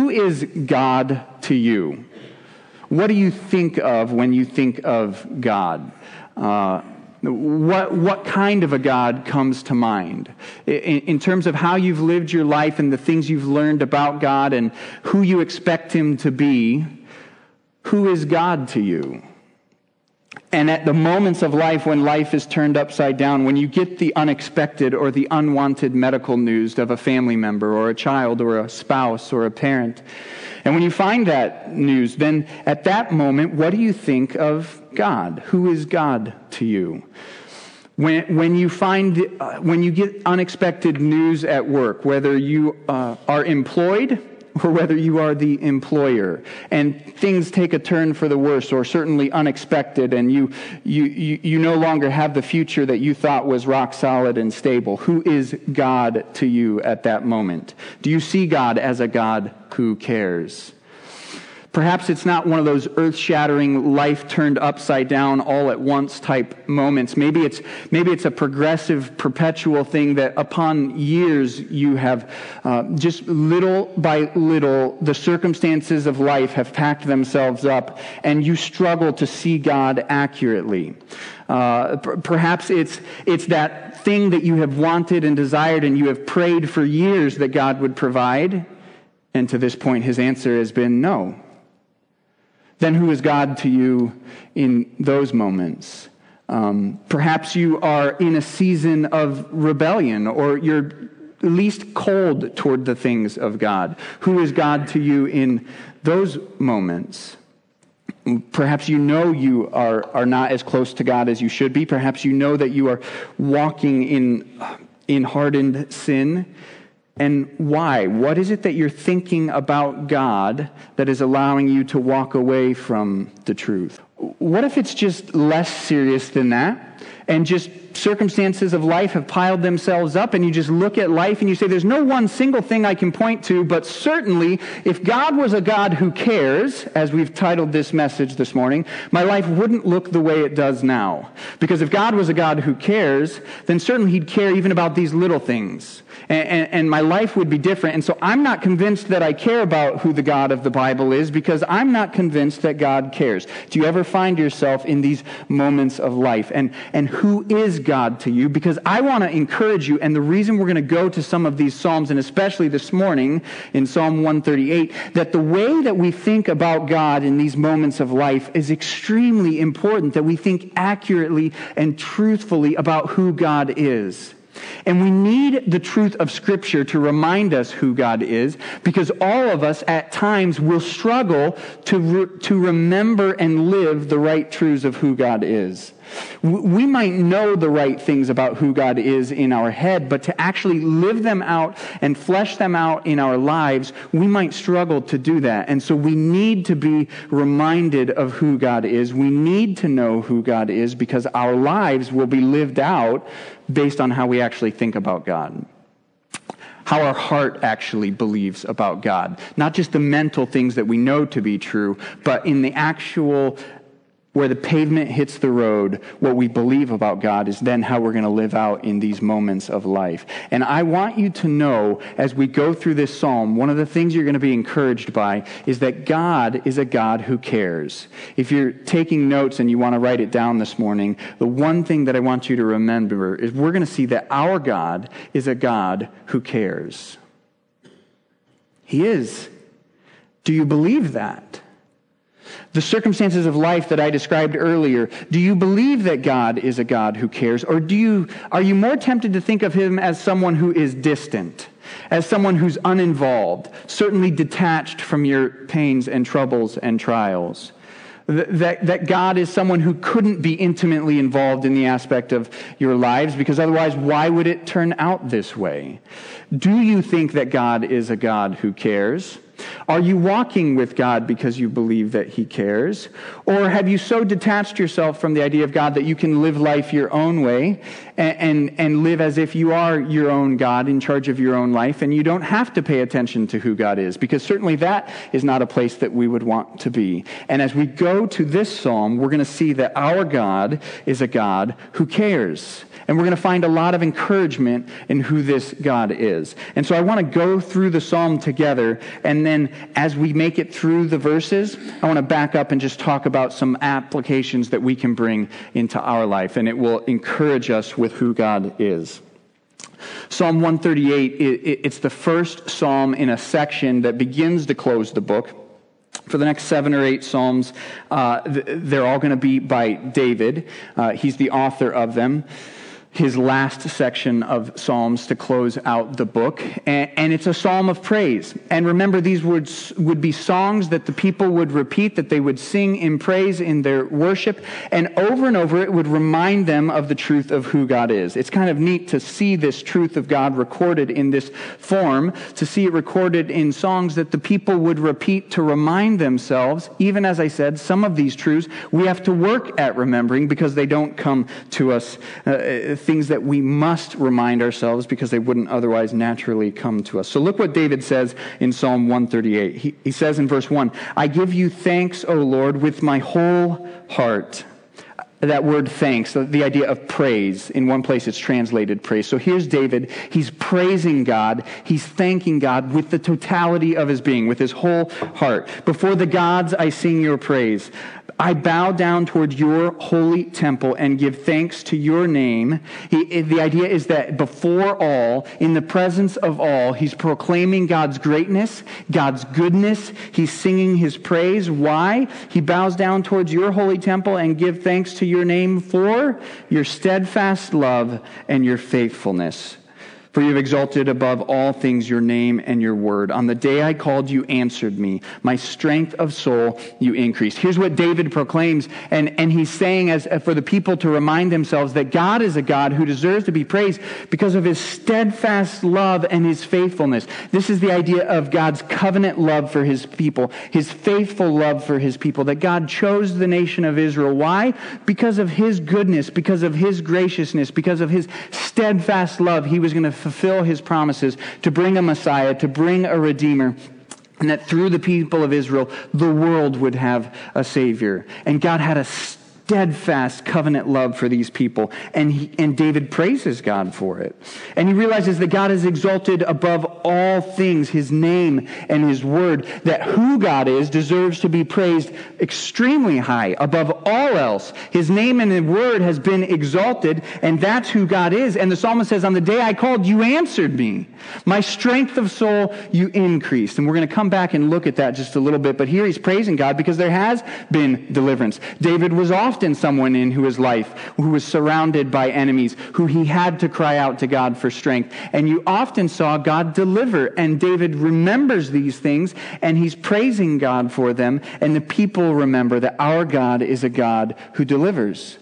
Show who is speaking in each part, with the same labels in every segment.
Speaker 1: Who is God to you? What do you think of when you think of God? Uh, what, what kind of a God comes to mind? In, in, terms of how you've lived your life and the things you've learned about God and who you expect Him to be, who is God to you? And at the moments of life when life is turned upside down, when you get the unexpected or the unwanted medical news of a family member or a child or a spouse or a parent, and when you find that news, then at that moment, what do you think of God? Who is God to you? When, when you find, uh, when you get unexpected news at work, whether you uh, are employed or whether you are the employer and things take a turn for the worse or certainly unexpected and you, you, you, you no longer have the future that you thought was rock solid and stable. Who is God to you at that moment? Do you see God as a God who cares? Perhaps it's not one of those earth shattering, life turned upside down all at once type moments. Maybe it's, maybe it's a progressive, perpetual thing that upon years you have uh, just little by little, the circumstances of life have packed themselves up and you struggle to see God accurately. Uh, perhaps it's, it's that thing that you have wanted and desired and you have prayed for years that God would provide. And to this point, his answer has been no. Then who is God to you in those moments? Um, perhaps you are in a season of rebellion or you're least cold toward the things of God. Who is God to you in those moments? Perhaps you know you are, are not as close to God as you should be. Perhaps you know that you are walking in, in hardened sin and why? What is it that you're thinking about God that is allowing you to walk away from the truth? What if it's just less serious than that? And just circumstances of life have piled themselves up, and you just look at life and you say, There's no one single thing I can point to, but certainly, if God was a God who cares, as we've titled this message this morning, my life wouldn't look the way it does now. Because if God was a God who cares, then certainly He'd care even about these little things and, and, and, my life would be different. And so I'm not convinced that I care about who the God of the Bible is because I'm not convinced that God cares. Do you ever find yourself in these moments of life? And, and who is God to you? Because I want to encourage you, and the reason we're going to go to some of these Psalms, and especially this morning in Psalm 138, that the way that we think about God in these moments of life is extremely important, that we think accurately and truthfully about who God is. And we need the truth of Scripture to remind us who God is because all of us at times will struggle to, re- to remember and live the right truths of who God is. We might know the right things about who God is in our head, but to actually live them out and flesh them out in our lives, we might struggle to do that. And so we need to be reminded of who God is. We need to know who God is because our lives will be lived out based on how we actually think about God how our heart actually believes about God. Not just the mental things that we know to be true, but in the actual where the pavement hits the road, what we believe about God is then how we're going to live out in these moments of life. And I want you to know as we go through this psalm, one of the things you're going to be encouraged by is that God is a God who cares. If you're taking notes and you want to write it down this morning, the one thing that I want you to remember is we're going to see that our God is a God who cares. He is. Do you believe that? The circumstances of life that I described earlier, do you believe that God is a God who cares? Or do you, are you more tempted to think of him as someone who is distant, as someone who's uninvolved, certainly detached from your pains and troubles and trials? That, that God is someone who couldn't be intimately involved in the aspect of your lives because otherwise, why would it turn out this way? Do you think that God is a God who cares? Are you walking with God because you believe that He cares? Or have you so detached yourself from the idea of God that you can live life your own way and, and, live as if you are your own God in charge of your own life and you don't have to pay attention to who God is? Because certainly that is not a place that we would want to be. And as we go to this psalm, we're going to see that our God is a God who cares. And we're going to find a lot of encouragement in who this God is. And so I want to go through the psalm together and then then as we make it through the verses, I want to back up and just talk about some applications that we can bring into our life, and it will encourage us with who God is. Psalm 138, it's the first psalm in a section that begins to close the book. For the next seven or eight Psalms, uh, they're all going to be by David. Uh, he's the author of them his last section of Psalms to close out the book. And, and, it's a psalm of praise. And remember, these words would be songs that the people would repeat, that they would sing in praise in their worship. And over and over, it would remind them of the truth of who God is. It's kind of neat to see this truth of God recorded in this form, to see it recorded in songs that the people would repeat to remind themselves. Even as I said, some of these truths we have to work at remembering because they don't come to us. Uh, things that we must remind ourselves because they wouldn't otherwise naturally come to us. So look what David says in Psalm 138. He, he says in verse 1 I give you thanks, O Lord, with my whole heart that word thanks, the idea of praise. In one place it's translated praise. So here's David. He's praising God. He's thanking God with the totality of his being, with his whole heart. Before the gods, I sing your praise. I bow down toward your holy temple and give thanks to your name. He, the idea is that before all, in the presence of all, he's proclaiming God's greatness, God's goodness. He's singing his praise. Why? He bows down towards your holy temple and give thanks to your name for your steadfast love and your faithfulness. For you have exalted above all things your name and your word. On the day I called, you answered me. My strength of soul you increased. Here's what David proclaims, and, and he's saying as uh, for the people to remind themselves that God is a God who deserves to be praised because of his steadfast love and his faithfulness. This is the idea of God's covenant love for his people, his faithful love for his people, that God chose the nation of Israel. Why? Because of his goodness, because of his graciousness, because of his steadfast love. He was going to fulfill his promises to bring a Messiah, to bring a Redeemer and that through the people of Israel, the world would have a Savior. And God had a steadfast covenant love for these people. And, he, and David praises God for it. And he realizes that God is exalted above all things, his name and his word, that who God is deserves to be praised extremely high above all else. His name and his word has been exalted, and that's who God is. And the psalmist says, On the day I called, you answered me. My strength of soul you increased. And we're going to come back and look at that just a little bit. But here he's praising God because there has been deliverance. David was often often someone in his life who was surrounded by enemies, who he had to cry out to God for strength. And you often saw God deliver. And David remembers these things and he's praising God for them. And the people remember that our God is a God who delivers.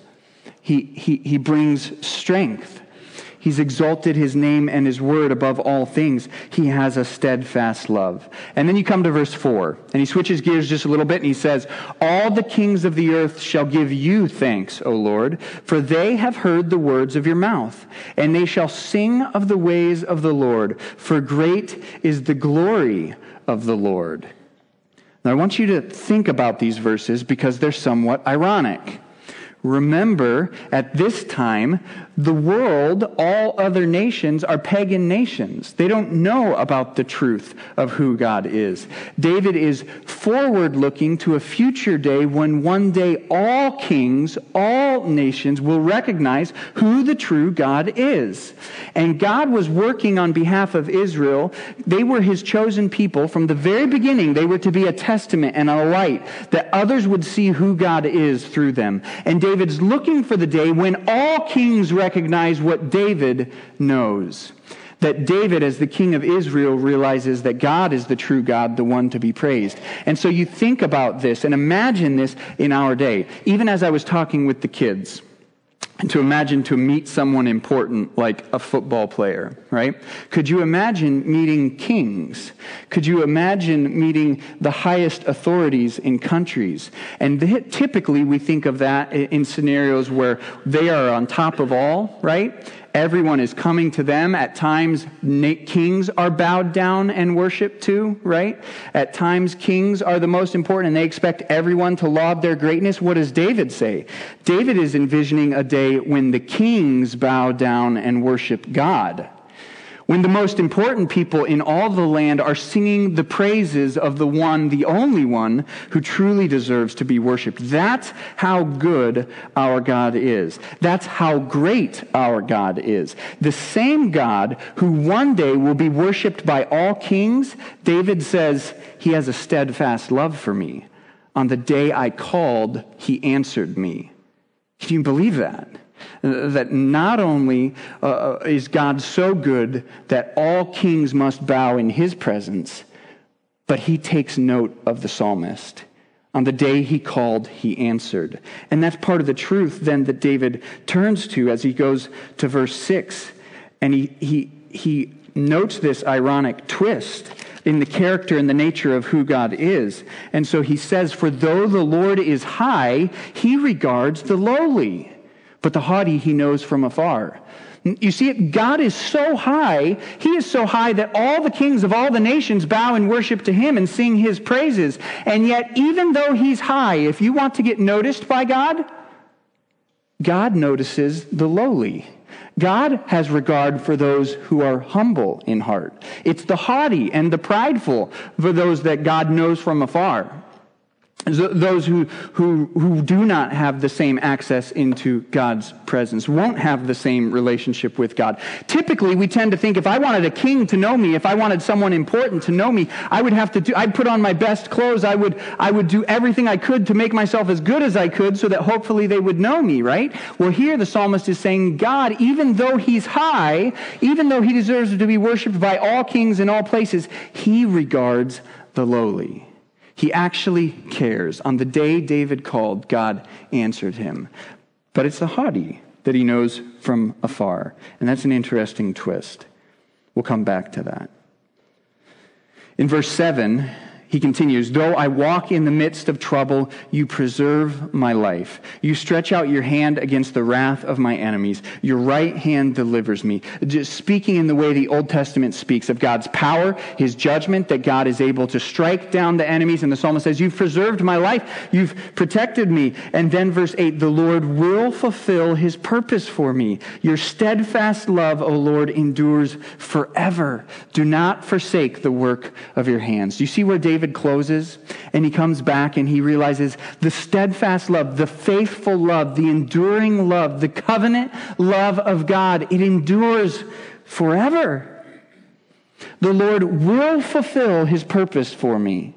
Speaker 1: He, he, he brings strength. He's exalted his name and his word above all things. He has a steadfast love. And then you come to verse 4, and he switches gears just a little bit, and he says, All the kings of the earth shall give you thanks, O Lord, for they have heard the words of your mouth, and they shall sing of the ways of the Lord, for great is the glory of the Lord. Now, I want you to think about these verses because they're somewhat ironic. Remember, at this time, the world, all other nations, are pagan nations. They don't know about the truth of who God is. David is forward looking to a future day when one day all kings, all nations will recognize who the true God is. And God was working on behalf of Israel. They were his chosen people. From the very beginning, they were to be a testament and a light that others would see who God is through them. And David's looking for the day when all kings recognize what David knows. That David, as the king of Israel, realizes that God is the true God, the one to be praised. And so you think about this and imagine this in our day. Even as I was talking with the kids, and to imagine to meet someone important like a football player, right? Could you imagine meeting kings? Could you imagine meeting the highest authorities in countries? And typically we think of that in scenarios where they are on top of all, right? Everyone is coming to them. At times, kings are bowed down and worshiped too, right? At times, kings are the most important and they expect everyone to laud their greatness. What does David say? David is envisioning a day when the kings bow down and worship God when the most important people in all the land are singing the praises of the one, the only one, who truly deserves to be worshiped. That's how good our God is. That's how great our God is. The same God who one day will be worshiped by all kings, David says, He has a steadfast love for me. On the day I called, He answered me. Can you believe that? That not only uh, is God so good that all kings must bow in his presence, but he takes note of the psalmist. On the day he called, he answered. And that's part of the truth then that David turns to as he goes to verse 6. And he, he, he notes this ironic twist in the character and the nature of who God is. And so he says, For though the Lord is high, he regards the lowly but the haughty he knows from afar. You see it? God is so high, he is so high that all the kings of all the nations bow and worship to him and sing his praises. And yet, even though he's high, if you want to get noticed by God, God notices the lowly. God has regard for those who are humble in heart. It's the haughty and the prideful for those that God knows from afar those who, who, who do not have the same access into God's presence won't have the same relationship with God. Typically, we tend to think if I wanted a king to know me, if I wanted someone important to know me, I would have to do, I'd put on my best clothes. I would, I would do everything I could to make myself as good as I could so that hopefully they would know me, right? Well, here the psalmist is saying, God, even though he's high, even though he deserves to be worshiped by all kings in all places, he regards the lowly. He actually cares. On the day David called, God answered him. But it's the haughty that he knows from afar. And that's an interesting twist. We'll come back to that. In verse 7, he continues, Though I walk in the midst of trouble, you preserve my life. You stretch out your hand against the wrath of my enemies. Your right hand delivers me. Just speaking in the way the Old Testament speaks of God's power, his judgment, that God is able to strike down the enemies. And the psalmist says, You've preserved my life. You've protected me. And then verse 8, the Lord will fulfill his purpose for me. Your steadfast love, O Lord, endures forever. Do not forsake the work of your hands. Do you see where David David closes and he comes back and he realizes the steadfast love, the faithful love, the enduring love, the covenant love of God, it endures forever. The Lord will fulfill his purpose for me.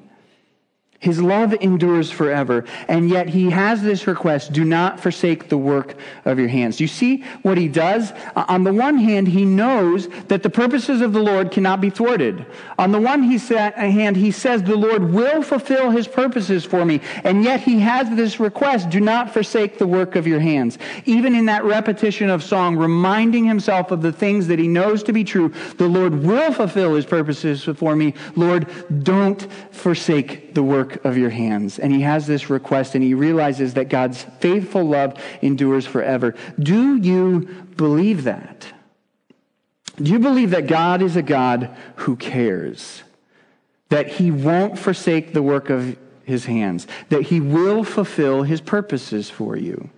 Speaker 1: His love endures forever. And yet he has this request do not forsake the work of your hands. You see what he does? On the one hand, he knows that the purposes of the Lord cannot be thwarted. On the one hand, he says the Lord will fulfill his purposes for me. And yet he has this request do not forsake the work of your hands. Even in that repetition of song, reminding himself of the things that he knows to be true, the Lord will fulfill his purposes for me. Lord, don't forsake the work of your hands. And he has this request and he realizes that God's faithful love endures forever. Do you believe that? Do you believe that God is a God who cares? That he won't forsake the work of his hands? That he will fulfill his purposes for you?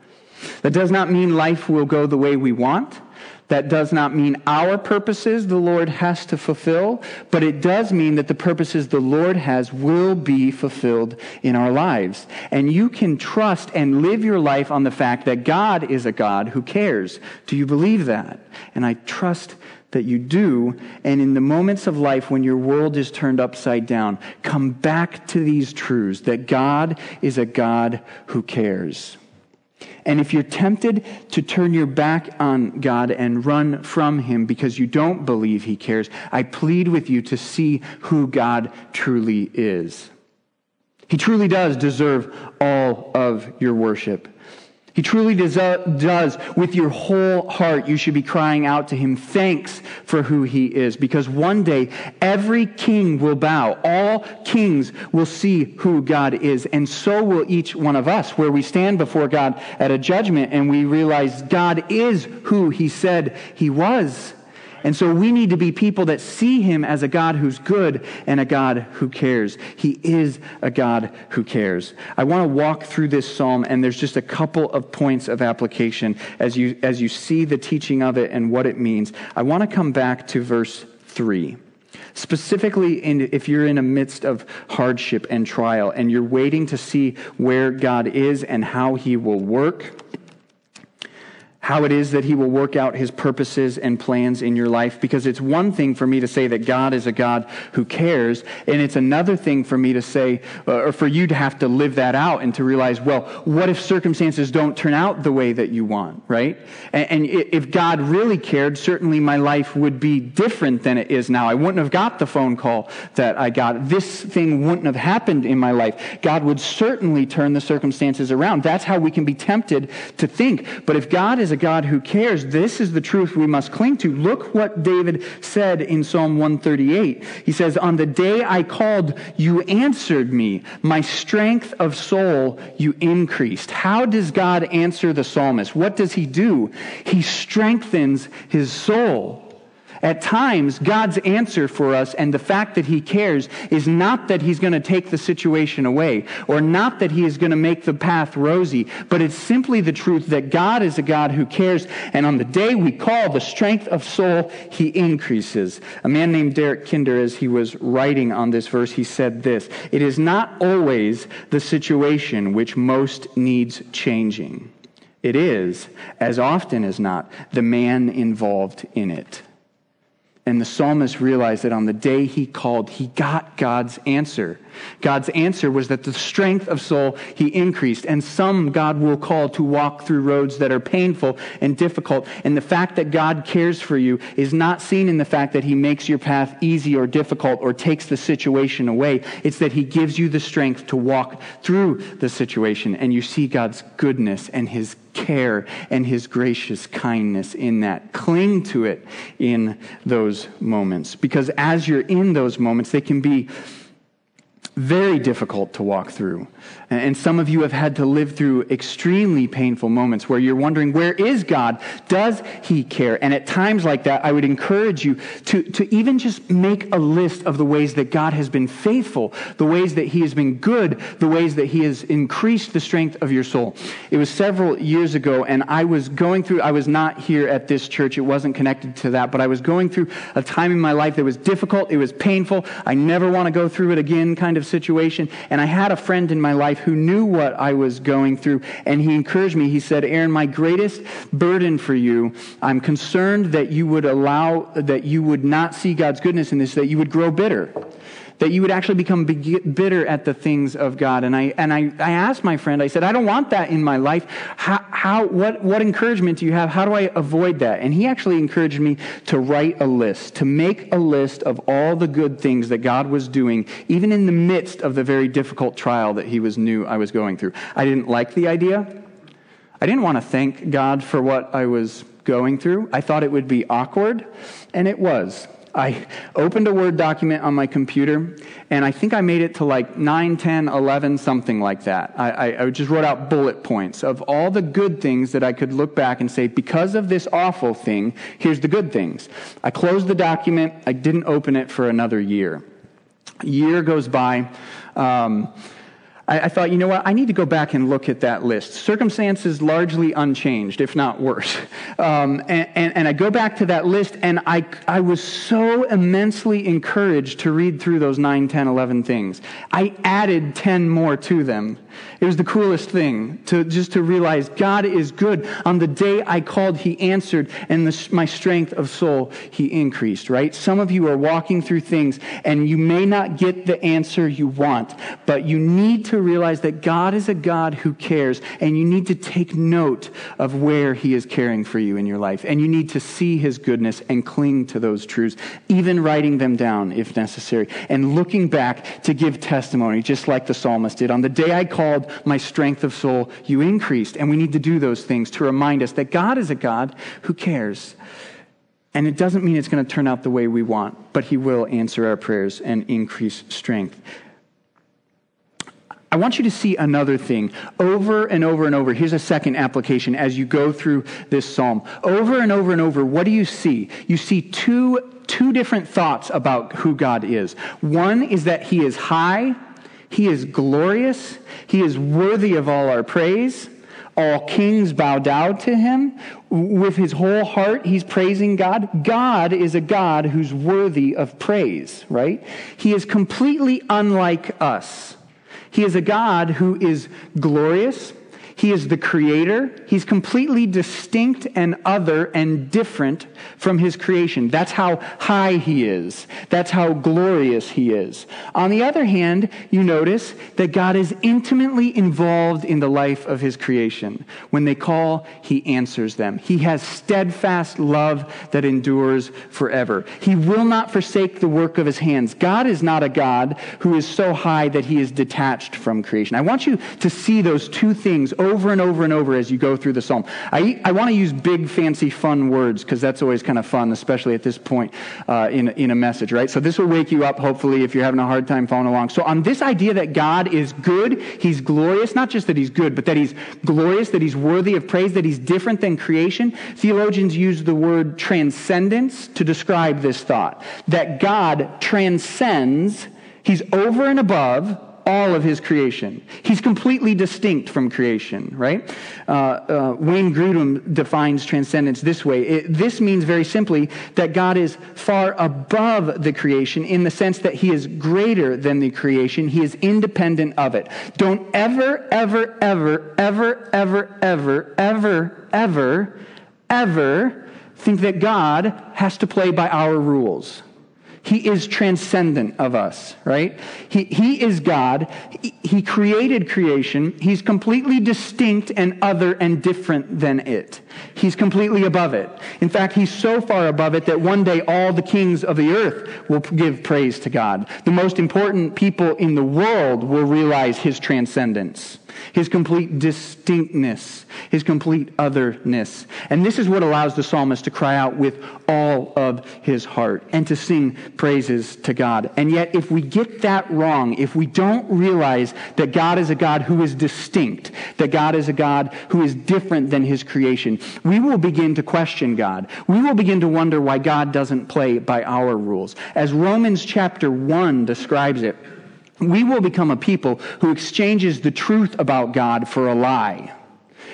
Speaker 1: That does not mean life will go the way we want. That does not mean our purposes the Lord has to fulfill, but it does mean that the purposes the Lord has will be fulfilled in our lives. And you can trust and live your life on the fact that God is a God who cares. Do you believe that? And I trust that you do. And in the moments of life when your world is turned upside down, come back to these truths that God is a God who cares. And if you're tempted to turn your back on God and run from Him because you don't believe He cares, I plead with you to see who God truly is. He truly does deserve all of your worship. He truly does, with your whole heart, you should be crying out to him thanks for who he is. Because one day, every king will bow. All kings will see who God is. And so will each one of us, where we stand before God at a judgment and we realize God is who he said he was. And so we need to be people that see him as a God who's good and a God who cares. He is a God who cares. I want to walk through this psalm, and there's just a couple of points of application as you, as you see the teaching of it and what it means. I want to come back to verse 3. Specifically, in, if you're in a midst of hardship and trial and you're waiting to see where God is and how he will work, how it is that he will work out his purposes and plans in your life. Because it's one thing for me to say that God is a God who cares and it's another thing for me to say uh, or for you to have to live that out and to realize well what if circumstances don't turn out the way that you want right? And, and if God really cared certainly my life would be different than it is now. I wouldn't have got the phone call that I got. This thing wouldn't have happened in my life. God would certainly turn the circumstances around. That's how we can be tempted to think. But if God is a God who cares, this is the truth we must cling to. Look what David said in Psalm 138. He says, On the day I called, you answered me. My strength of soul you increased. How does God answer the psalmist? What does he do? He strengthens his soul. At times, God's answer for us and the fact that He cares is not that He's going to take the situation away or not that He is going to make the path rosy, but it's simply the truth that God is a God who cares. And on the day we call the strength of soul, He increases. A man named Derek Kidner, as he was writing on this verse, he said this It is not always the situation which most needs changing. It is, as often as not, the man involved in it. And the psalmist realized that on the day he called, he got God's answer. God's answer was that the strength of soul he increased. And some God will call to walk through roads that are painful and difficult. And the fact that God cares for you is not seen in the fact that he makes your path easy or difficult or takes the situation away. It's that he gives you the strength to walk through the situation. And you see God's goodness and his care and his gracious kindness in that. Cling to it in those moments. Because as you're in those moments, they can be very difficult to walk through. And some of you have had to live through extremely painful moments where you're wondering, where is God? Does He care? And at times like that, I would encourage you to, to even just make a list of the ways that God has been faithful, the ways that He has been good, the ways that He has increased the strength of your soul. It was several years ago, and I was going through, I was not here at this church, it wasn't connected to that, but I was going through a time in my life that was difficult, it was painful, I never want to go through it again kind of situation. And I had a friend in my life who knew what I was going through, and he encouraged me. He said, Aaron, my greatest burden for you, I'm concerned that you would allow, that you would not see God's goodness in this, that you would grow bitter that you would actually become bitter at the things of God. And I, and I, I asked my friend, I said, I don't want that in my life. How, how, what, what encouragement do you have? How do I avoid that? And he actually encouraged me to write a list, to make a list of all the good things that God was doing, even in the midst of the very difficult trial that he was knew I was going through. I didn't like the idea. I didn't want to thank God for what I was going through. I thought it would be awkward, and it was. I opened a Word document on my computer, and I think I made it to like 9, 10, 11, something like that. I, I, I, just wrote out bullet points of all the good things that I could look back and say, because of this awful thing, here's the good things. I closed the document, I didn't open it for another year. A year goes by. Um, I, I, thought, you know what, I need to go back and look at that list. Circumstances largely unchanged, if not worse. Um, and, and, and, I go back to that list, and I, I was so immensely encouraged to read through those 9, 10, 11 things. I added 10 more to them. It was the coolest thing to just to realize God is good. On the day I called, He answered, and the, my strength of soul He increased. Right? Some of you are walking through things, and you may not get the answer you want, but you need to realize that God is a God who cares, and you need to take note of where He is caring for you in your life, and you need to see His goodness and cling to those truths, even writing them down if necessary, and looking back to give testimony, just like the psalmist did. On the day I called my strength of soul, you increased. And we need to do those things to remind us that God is a God who cares. And it doesn't mean it's going to turn out the way we want, but He will answer our prayers and increase strength. I want you to see another thing over and over and over. Here's a second application as you go through this psalm. Over and over and over, what do you see? You see two, two different thoughts about who God is. One is that he is high, he is glorious, he is worthy of all our praise. All kings bow down to him. With his whole heart, he's praising God. God is a God who's worthy of praise, right? He is completely unlike us. He is a God who is glorious. He is the creator. He's completely distinct and other and different from his creation. That's how high he is. That's how glorious he is. On the other hand, you notice that God is intimately involved in the life of his creation. When they call, he answers them. He has steadfast love that endures forever. He will not forsake the work of his hands. God is not a God who is so high that he is detached from creation. I want you to see those two things over and over and over as you go through the psalm. I, I want to use big, fancy, fun words because that's always kind of fun, especially at this point uh, in, in a message, right? So this will wake you up, hopefully, if you're having a hard time following along. So on this idea that God is good, he's glorious, not just that he's good, but that he's glorious, that he's worthy of praise, that he's different than creation, theologians use the word transcendence to describe this thought. That God transcends, he's over and above all of his creation. He's completely distinct from creation, right? Uh, uh, Wayne Grudem defines transcendence this way. It, this means very simply that God is far above the creation in the sense that he is greater than the creation. He is independent of it. Don't ever, ever, ever, ever, ever, ever, ever, ever, ever think that God has to play by our rules. He is transcendent of us, right? He, he is God. He, he created creation. He's completely distinct and other and different than it. He's completely above it. In fact, he's so far above it that one day all the kings of the earth will give praise to God. The most important people in the world will realize his transcendence his complete distinctness, his complete otherness. And this is what allows the psalmist to cry out with all of his heart and to sing praises to God. And yet, if we get that wrong, if we don't realize that God is a God who is distinct, that God is a God who is different than his creation, we will begin to question God. We will begin to wonder why God doesn't play by our rules. As Romans chapter 1 describes it, we will become a people who exchanges the truth about God for a lie.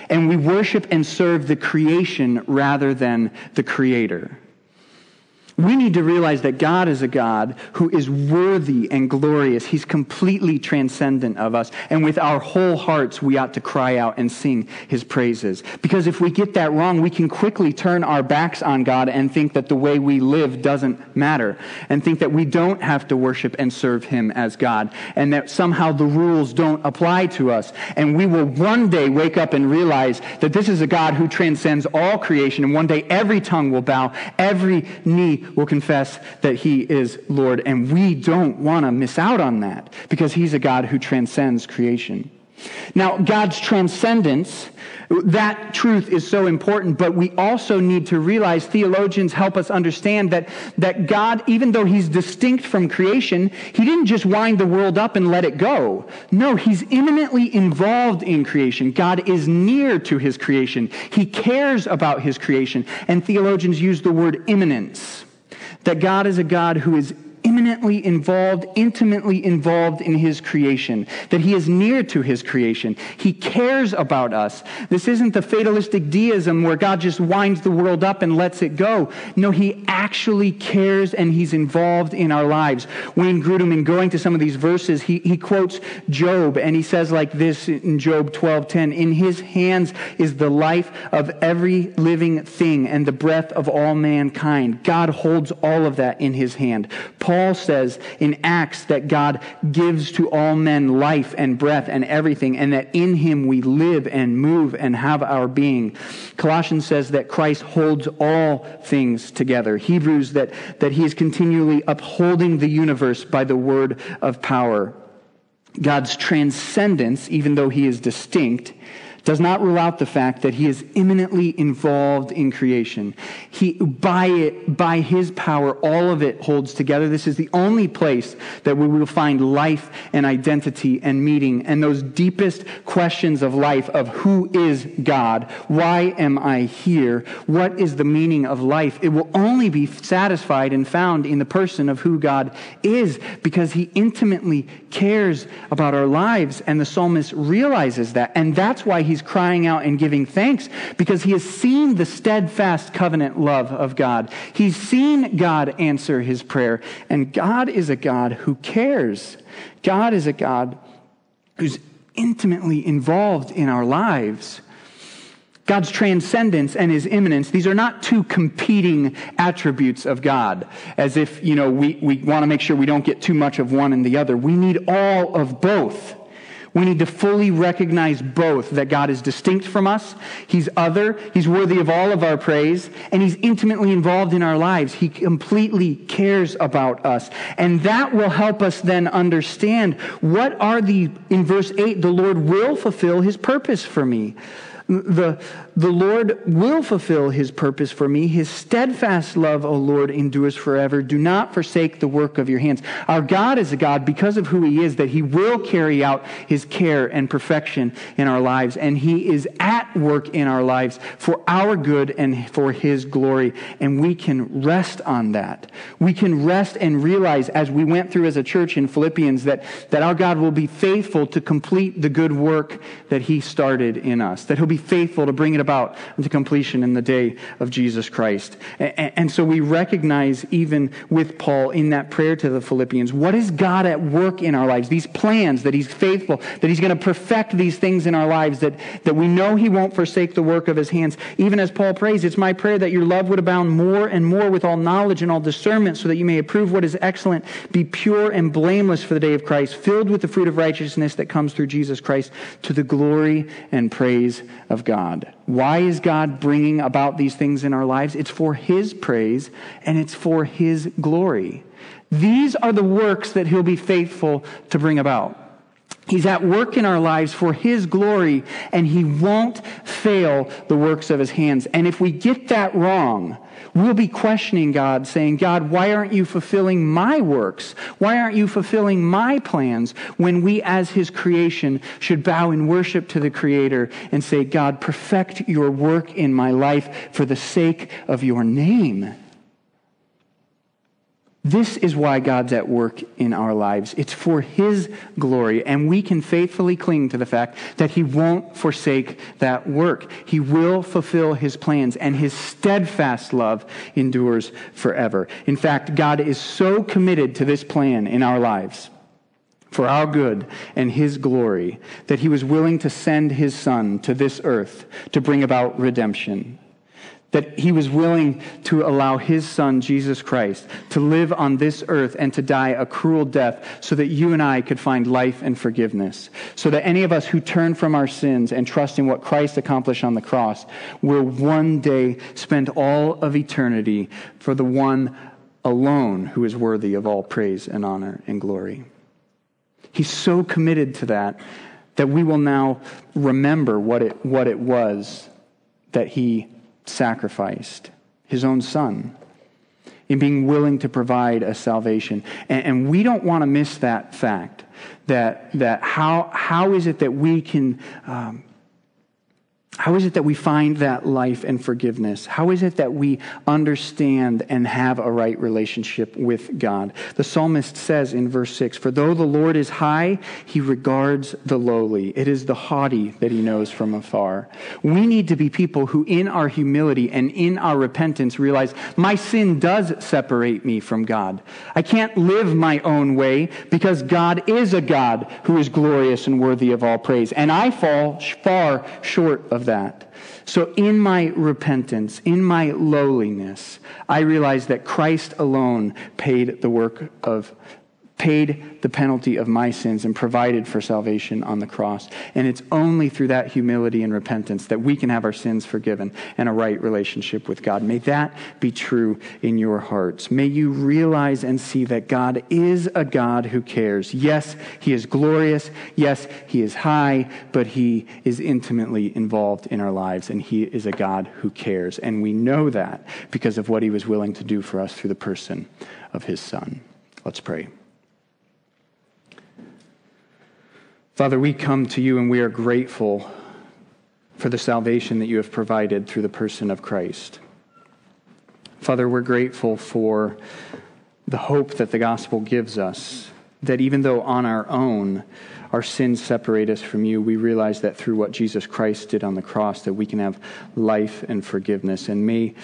Speaker 1: And we worship and serve the creation rather than the creator. We need to realize that God is a God who is worthy and glorious. He's completely transcendent of us. And with our whole hearts, we ought to cry out and sing his praises. Because if we get that wrong, we can quickly turn our backs on God and think that the way we live doesn't matter. And think that we don't have to worship and serve him as God. And that somehow the rules don't apply to us. And we will one day wake up and realize that this is a God who transcends all creation. And one day every tongue will bow, every knee will confess that he is Lord. And we don't want to miss out on that because he's a God who transcends creation. Now, God's transcendence, that truth is so important, but we also need to realize theologians help us understand that, that God, even though he's distinct from creation, he didn't just wind the world up and let it go. No, he's immanently involved in creation. God is near to his creation. He cares about his creation. And theologians use the word immanence that God is a God who is immanently involved, intimately involved in his creation, that he is near to his creation. He cares about us. This isn't the fatalistic deism where God just winds the world up and lets it go. No, he actually cares and he's involved in our lives. Wayne Grudem, in going to some of these verses, he, he quotes Job and he says like this in Job 12:10, in his hands is the life of every living thing and the breath of all mankind. God holds all of that in his hand. Paul Paul says in Acts that God gives to all men life and breath and everything, and that in him we live and move and have our being. Colossians says that Christ holds all things together. Hebrews that, that he is continually upholding the universe by the word of power. God's transcendence, even though he is distinct, does not rule out the fact that he is immanently involved in creation. He, by it, by his power, all of it holds together. This is the only place that we will find life and identity and meaning and those deepest questions of life of who is God? Why am I here? What is the meaning of life? It will only be satisfied and found in the person of who God is because he intimately cares about our lives and the psalmist realizes that. And that's why he's crying out and giving thanks because he has seen the steadfast covenant love of God. He's seen God answer his prayer. And God is a God who cares. God is a God who's intimately involved in our lives. God's transcendence and his immanence, these are not two competing attributes of God, as if, you know, we, we want to make sure we don't get too much of one and the other. We need all of both. We need to fully recognize both that God is distinct from us, He's other, He's worthy of all of our praise, and He's intimately involved in our lives. He completely cares about us. And that will help us then understand what are the, in verse 8, the Lord will fulfill His purpose for me. The, the Lord will fulfill his purpose for me. His steadfast love, O Lord, endures forever. Do not forsake the work of your hands. Our God is a God because of who he is, that he will carry out his care and perfection in our lives. And he is at work in our lives for our good and for his glory. And we can rest on that. We can rest and realize, as we went through as a church in Philippians, that, that our God will be faithful to complete the good work that he started in us, that he'll be faithful to bring it about to completion in the day of Jesus Christ. And, so we recognize, even with Paul in that prayer to the Philippians, what is God at work in our lives? These plans that He's faithful, that He's going to perfect these things in our lives, that, that we know He won't forsake the work of His hands. Even as Paul prays, it's my prayer that your love would abound more and more with all knowledge and all discernment, so that you may approve what is excellent, be pure and blameless for the day of Christ, filled with the fruit of righteousness that comes through Jesus Christ, to the glory and praise of God. Why is God bringing about these things in our lives? It's for His praise and it's for His glory. These are the works that He'll be faithful to bring about. He's at work in our lives for His glory, and He won't fail the works of His hands. And if we get that wrong, we'll be questioning God, saying, God, why aren't you fulfilling my works? Why aren't you fulfilling my plans when we, as His creation, should bow in worship to the Creator and say, God, perfect your work in my life for the sake of your name? This is why God's at work in our lives. It's for His glory, and we can faithfully cling to the fact that He won't forsake that work. He will fulfill His plans, and His steadfast love endures forever. In fact, God is so committed to this plan in our lives for our good and His glory that He was willing to send His Son to this earth to bring about redemption that he was willing to allow his son, Jesus Christ, to live on this earth and to die a cruel death so that you and I could find life and forgiveness. So that any of us who turn from our sins and trust in what Christ accomplished on the cross will one day spend all of eternity for the one alone who is worthy of all praise and honor and glory. He's so committed to that that we will now remember what it, what it was that he sacrificed his own son in being willing to provide a salvation. And, and we don't want to miss that fact that, that how, how is it that we can um, how is it that we find that life and forgiveness? How is it that we understand and have a right relationship with God? The psalmist says in verse 6 For though the Lord is high, he regards the lowly. It is the haughty that he knows from afar. We need to be people who, in our humility and in our repentance, realize my sin does separate me from God. I can't live my own way because God is a God who is glorious and worthy of all praise. And I fall far short of that. So, in my repentance, in my lowliness, I realize that Christ alone paid the work of paid the penalty of my sins and provided for salvation on the cross. And it's only through that humility and repentance that we can have our sins forgiven and a right relationship with God. May that be true in your hearts. May you realize and see that God is a God who cares. Yes, He is glorious. Yes, He is high, but He is intimately involved in our lives, and He is a God who cares. And we know that because of what He was willing to do for us through the person of His Son. Let's pray. Father, we come to you and we are grateful for the salvation that you have provided through the person of Christ. Father, we're grateful for the hope that the gospel gives us, that even though on our own our sins separate us from you, we realize that through what Jesus Christ did on the cross, that we can have life and forgiveness. And may,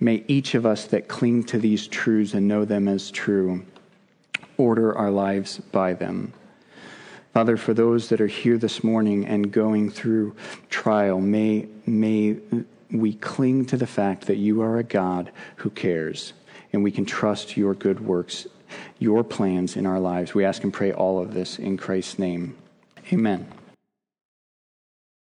Speaker 1: may each of us that cling to these truths and know them as true order our lives by them. Father, for those that are here this morning and going through trial, may, may we cling to the fact that you are a God who cares, and we can trust your good works, your plans in our lives. We ask and pray all of this in Christ's name. Amen.